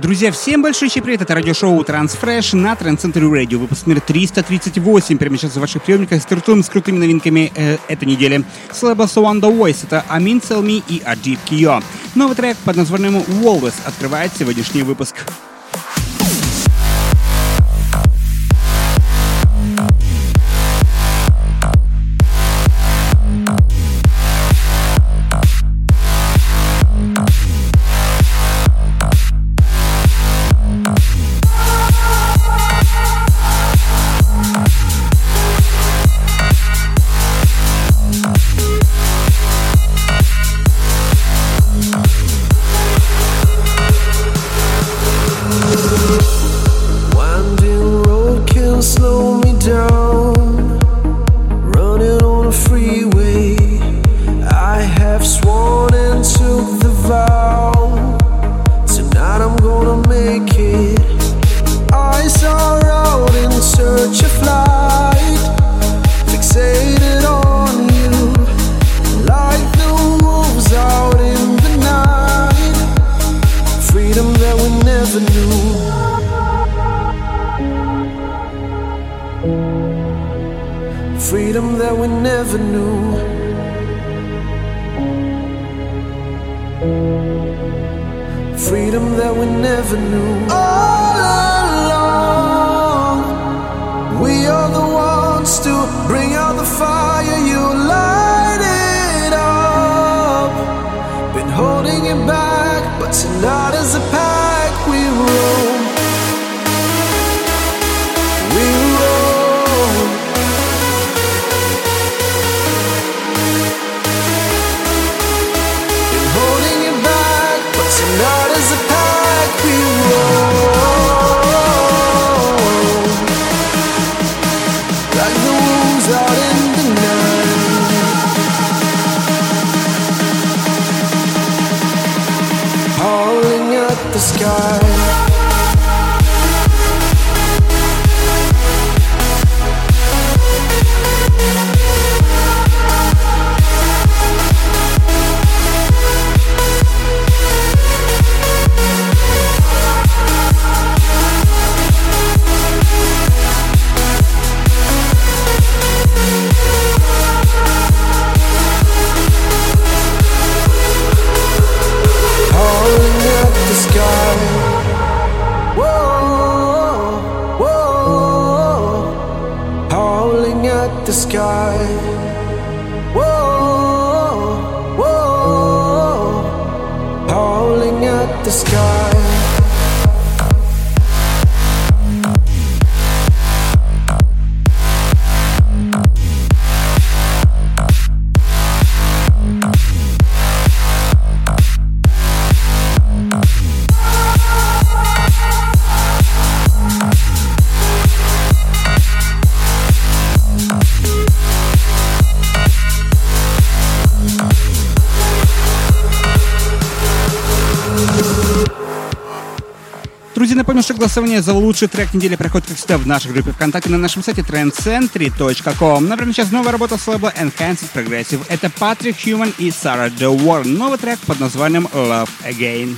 Друзья, всем большой привет! Это радиошоу Transfresh на Trendcenter Radio. Выпуск номер 338. Прямо сейчас в ваших приемниках стартуем с крутыми новинками э, этой недели. С лейбла So On The Voice это Amin Selmi и Ajib Kiyo. Новый трек под названием Walrus открывает сегодняшний выпуск. Голосование за лучший трек недели проходит, как всегда, в нашей группе ВКонтакте на нашем сайте trendcentry.com. Например, сейчас новая работа с лейбла Enhanced Progressive. Это Патрик Human и Сара Де Уоррен. Новый трек под названием Love Again.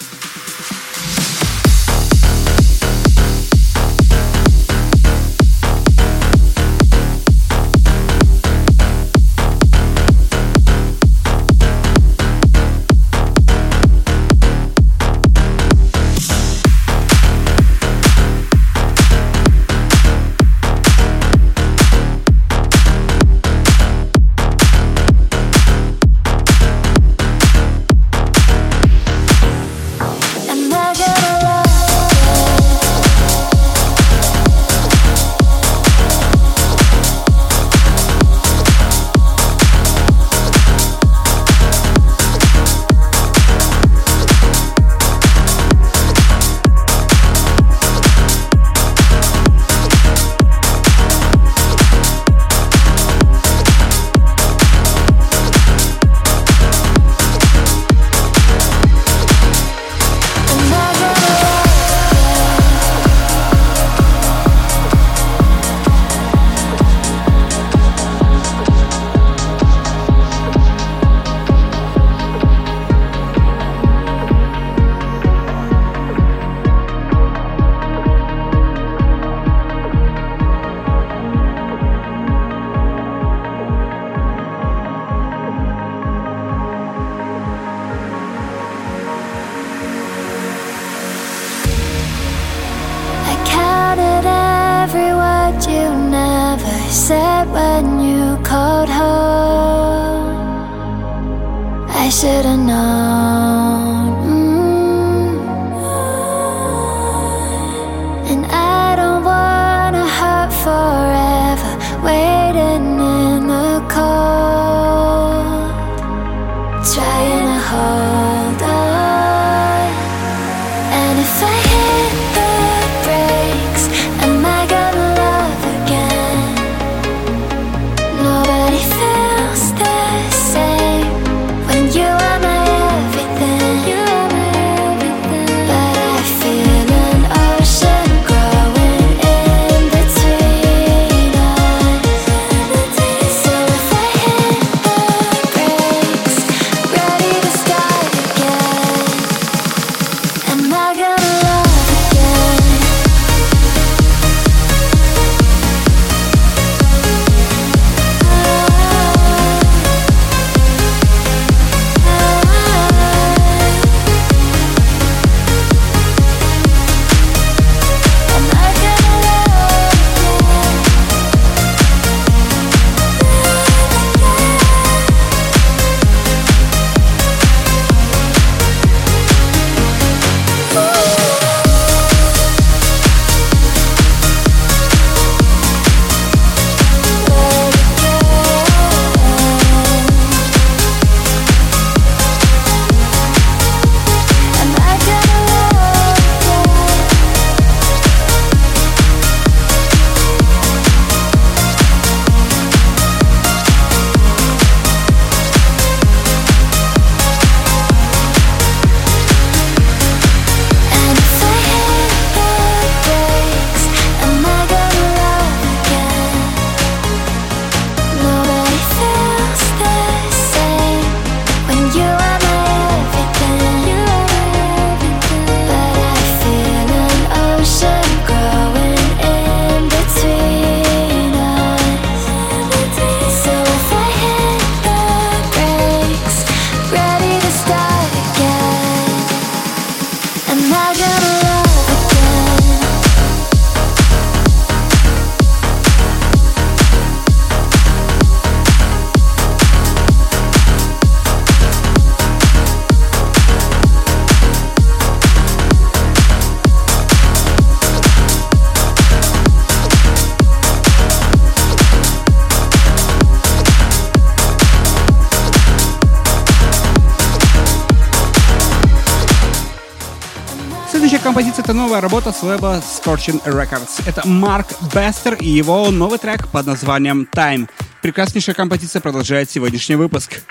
композиция — это новая работа с лейбла Scorching Records. Это Марк Бестер и его новый трек под названием «Time». Прекраснейшая композиция продолжает сегодняшний выпуск.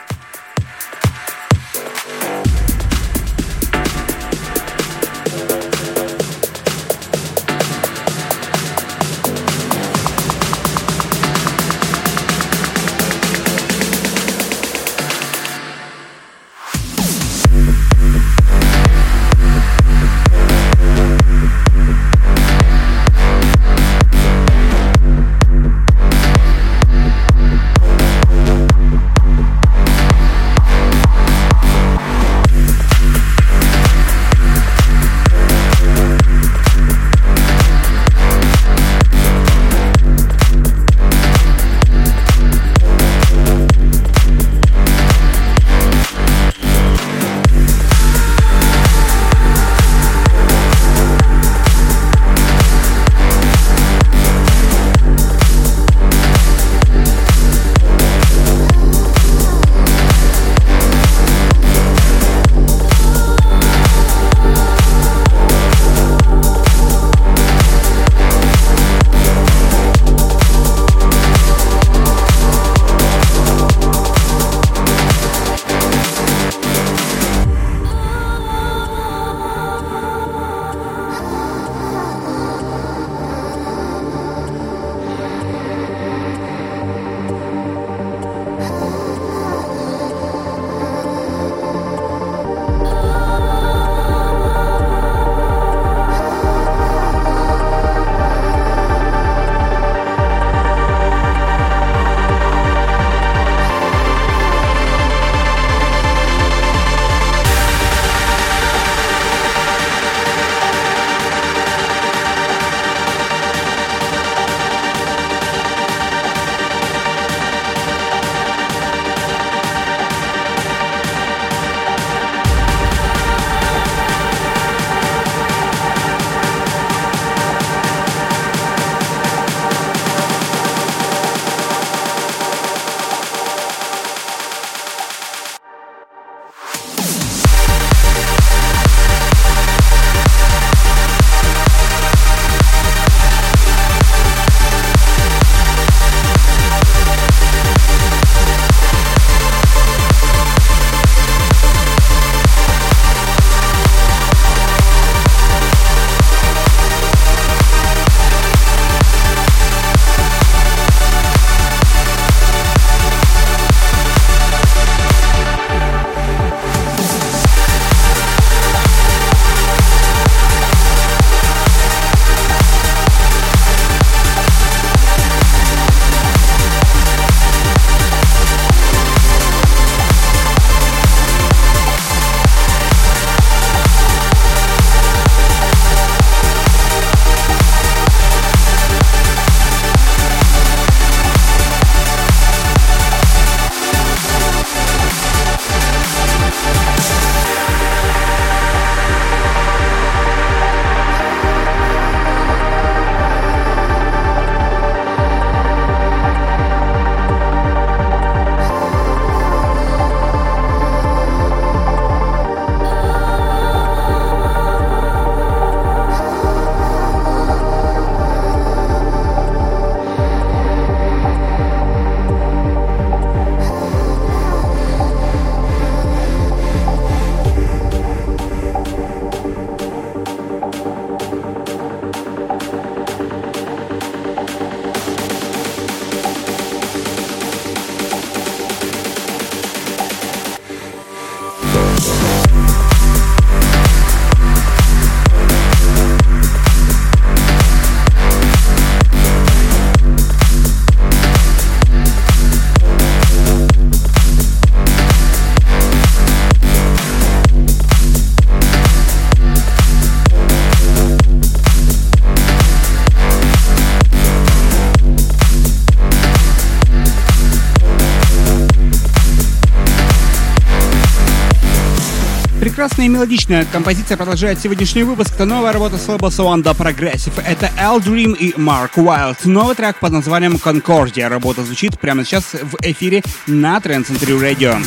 Прекрасная и мелодичная композиция продолжает сегодняшний выпуск. Это новая работа с лейбла Sowanda Progressive. Это Al Dream и Mark Wild. Новый трек под названием Concordia. Работа звучит прямо сейчас в эфире на Trend Century Radio.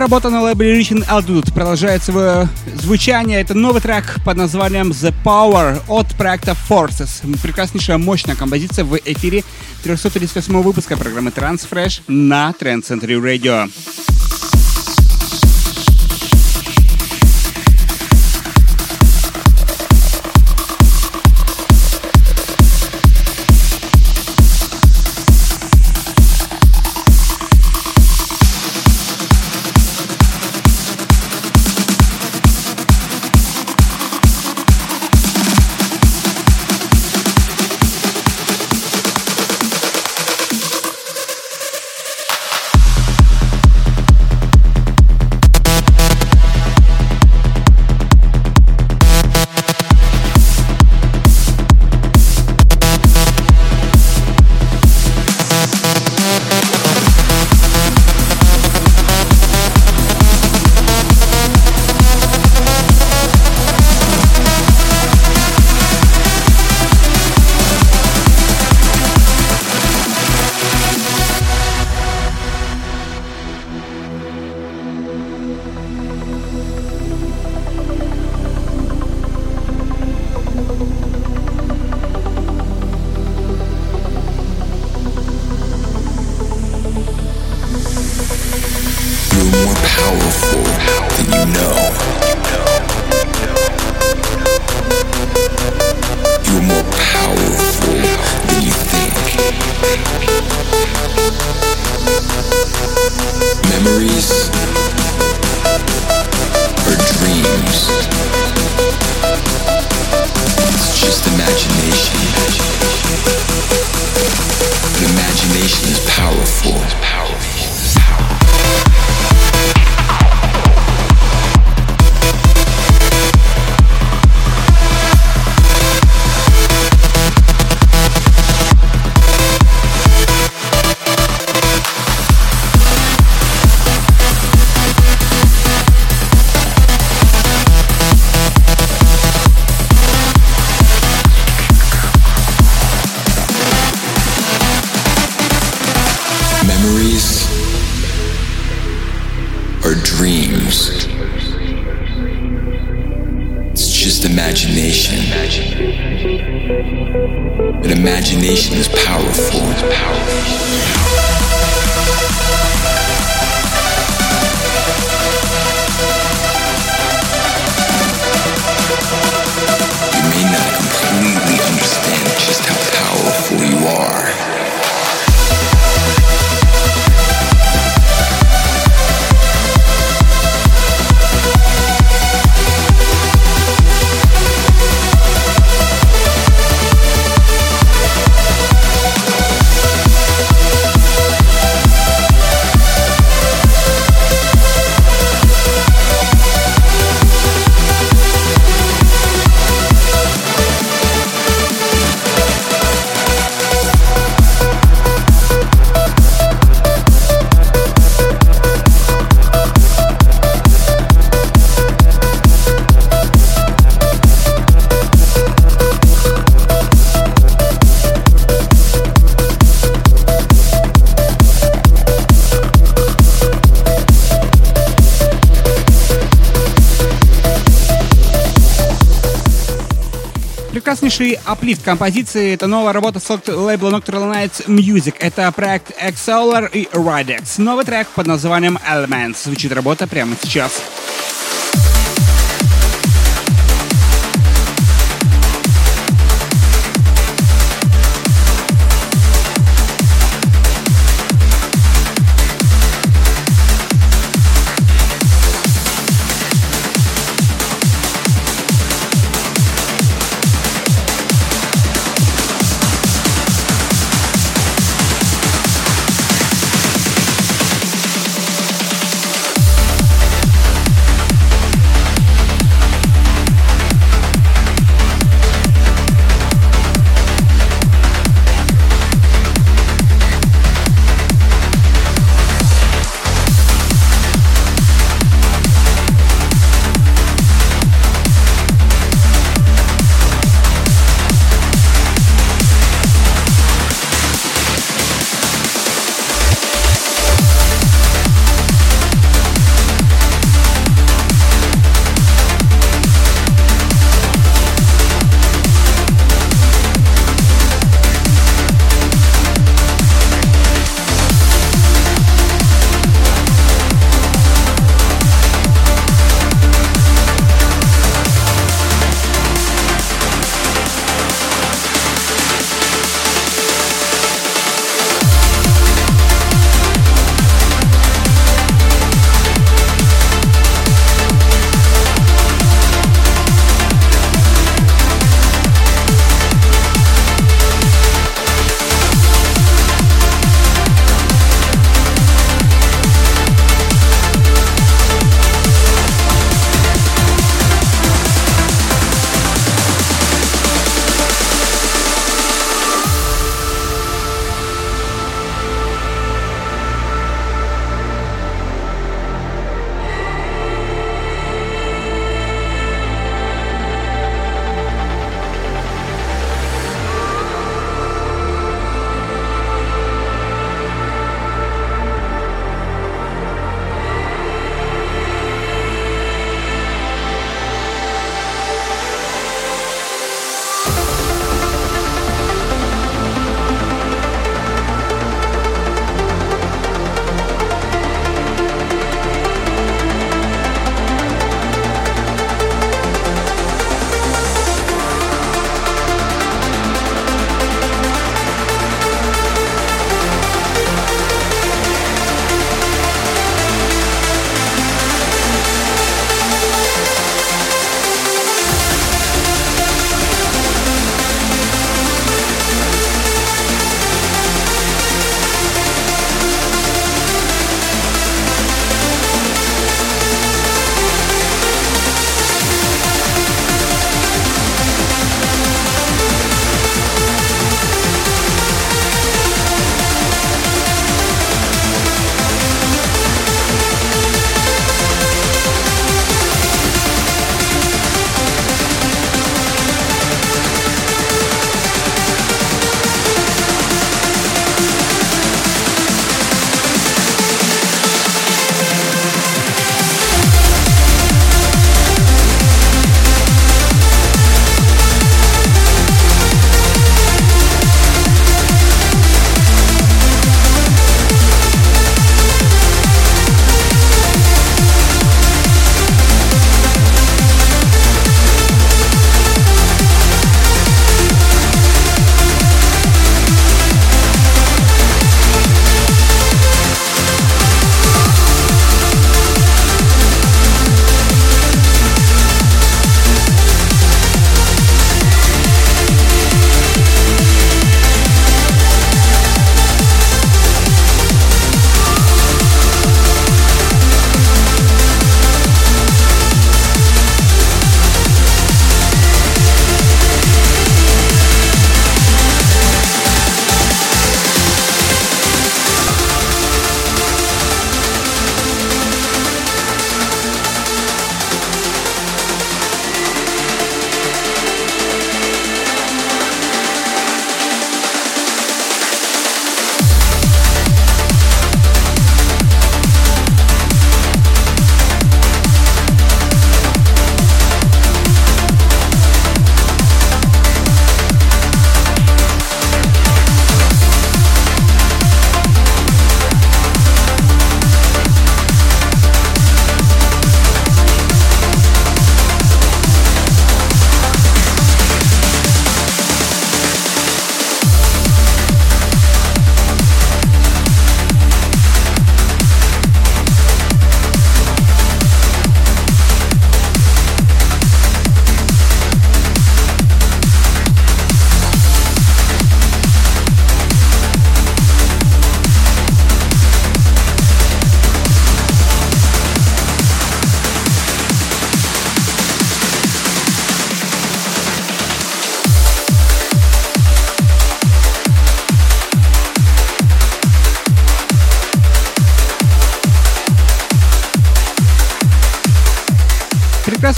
Работа на лейбле Reaching Altitude продолжает свое звучание. Это новый трек под названием The Power от проекта Forces. Прекраснейшая, мощная композиция в эфире 338 выпуска программы Transfresh на Trend Century Radio. imagination. Прекраснейший аплифт композиции. Это новая работа с лейбла Nocturnal Nights Music. Это проект Exolar и Ridex. Новый трек под названием Elements. Звучит работа прямо сейчас.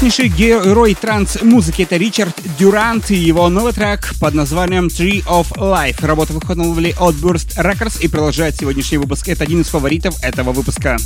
Прекраснейший герой транс-музыки — это Ричард Дюрант и его новый трек под названием Tree of Life. Работа выходила от Burst Records и продолжает сегодняшний выпуск. Это один из фаворитов этого выпуска.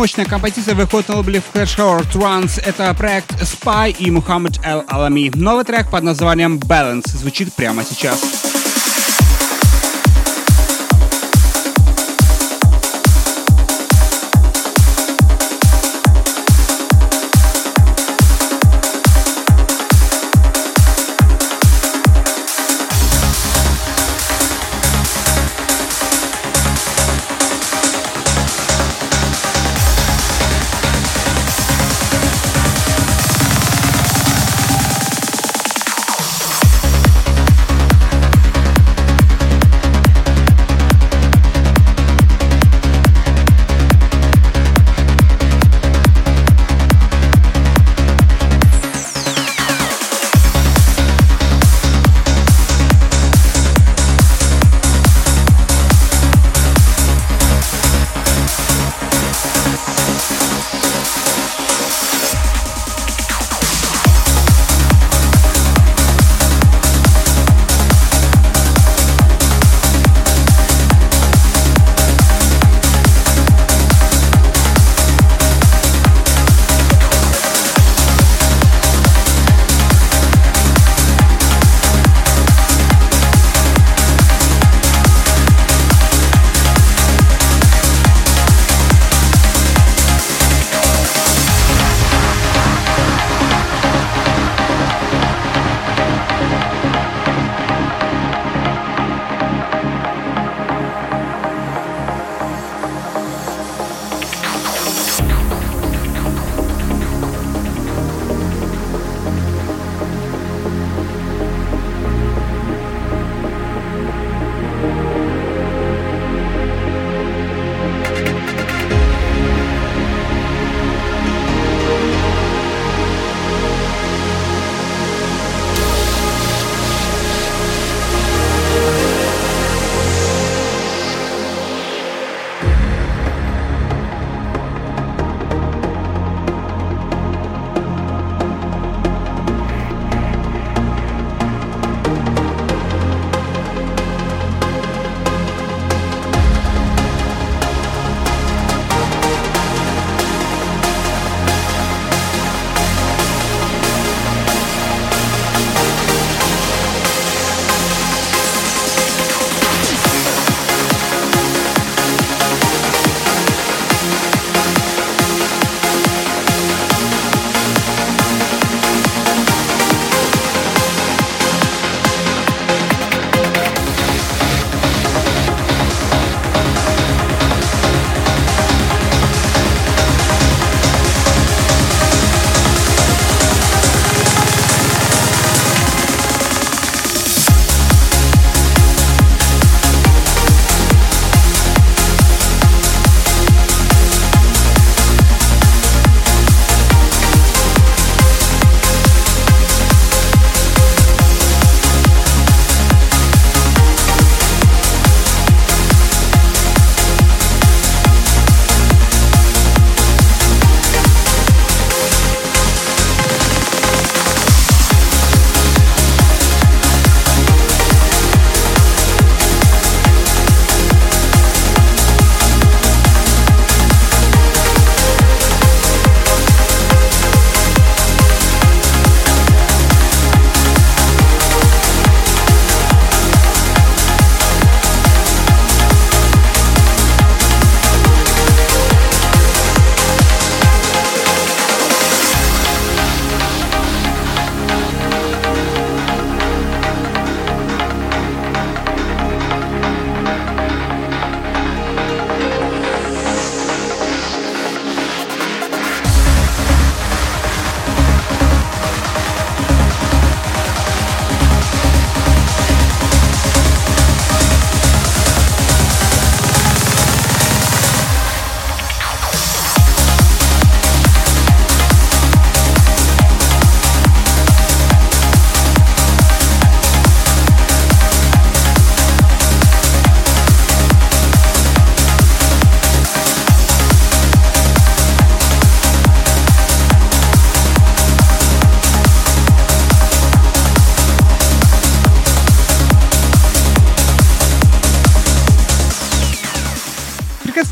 Мощная композиция выходит на лейбле Flash Horror Trance. Это проект Spy и Мухаммад Эл Алами. Новый трек под названием Balance звучит прямо сейчас.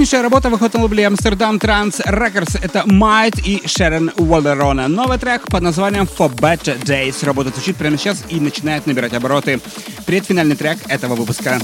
Прекраснейшая работа выходит на лейбле Amsterdam Trans Records. Это Майт и Шерон Уоллерона. Новый трек под названием For Better Days. Работа звучит прямо сейчас и начинает набирать обороты. Предфинальный трек этого выпуска.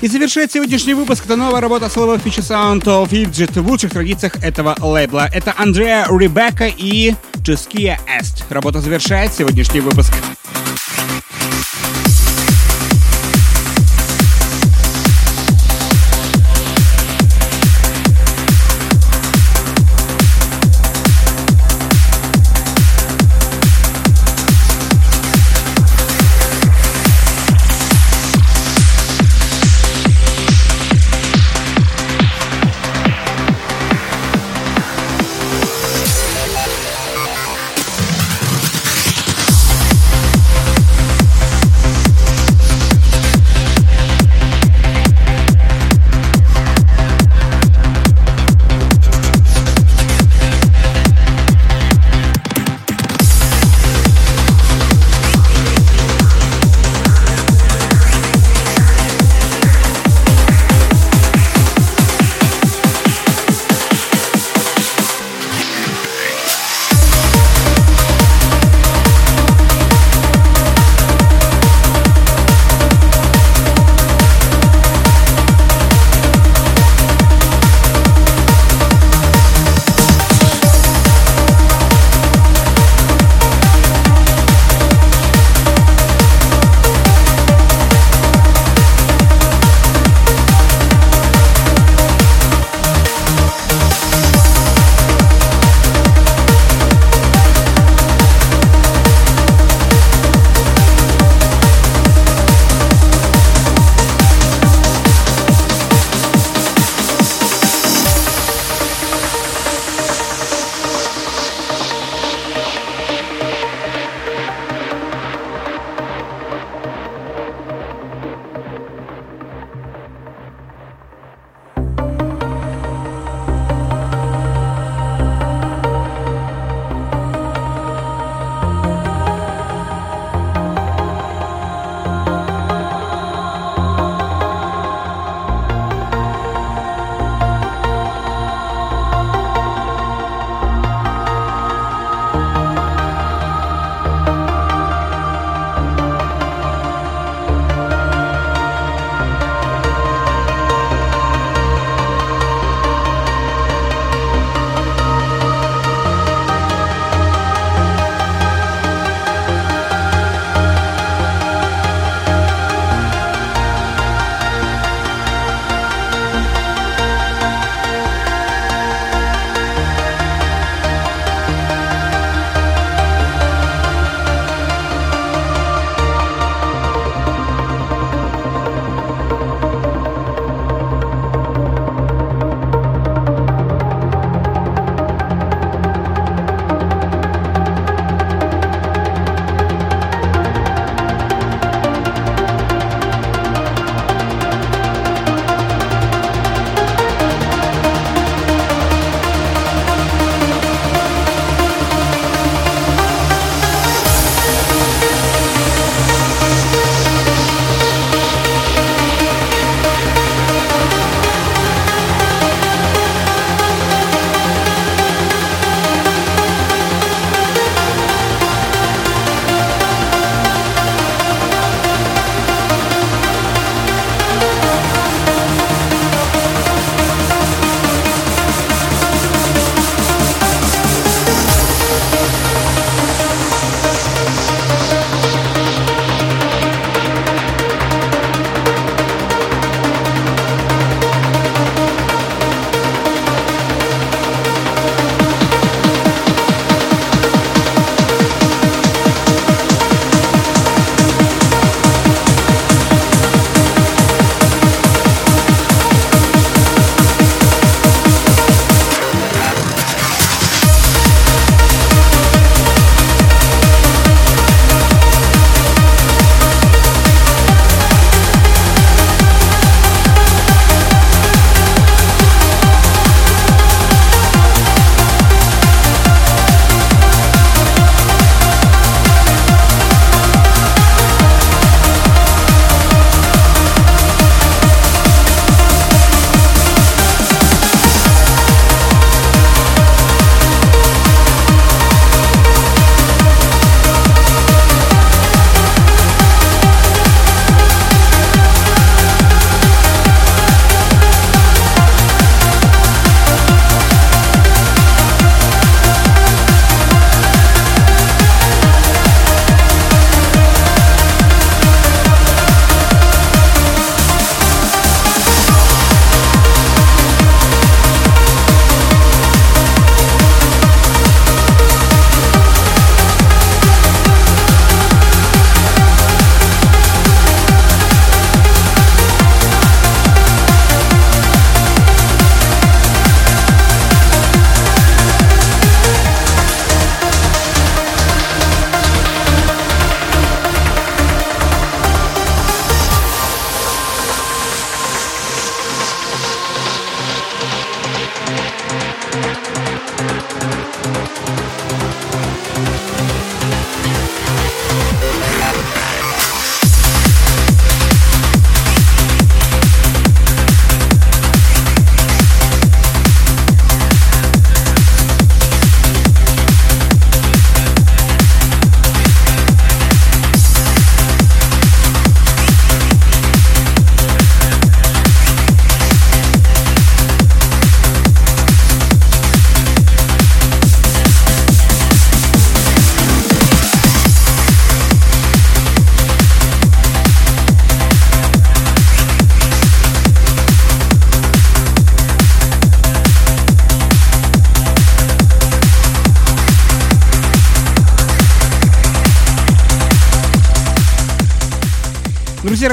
И завершает сегодняшний выпуск это новая работа слова Future Sound of Egypt в лучших традициях этого лейбла. Это Андреа Ребекка и Ческия Эст. Работа завершает сегодняшний выпуск.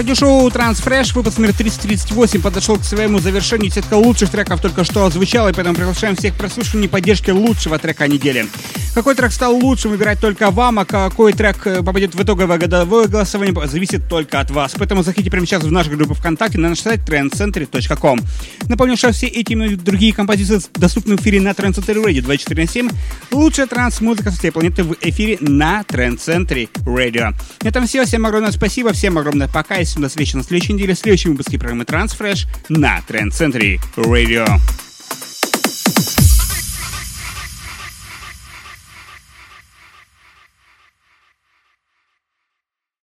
Радиошоу Transfresh, выпуск номер 338 подошел к своему завершению. Сетка лучших треков только что озвучала, и поэтому приглашаем всех к прослушиванию поддержки лучшего трека недели. Какой трек стал лучшим, выбирать только вам, а какой трек э, попадет в итоговое годовое голосование, зависит только от вас. Поэтому заходите прямо сейчас в нашу группу ВКонтакте на наш сайт trendcentry.com. Напомню, что все эти и другие композиции доступны в эфире на Trend Center Radio 24 на 7. Лучшая транс-музыка со всей планеты в эфире на Trend Center Radio. На этом все. Всем огромное спасибо, всем огромное пока. И до встречи на следующей неделе в следующем выпуске программы Transfresh на Trend Center Radio.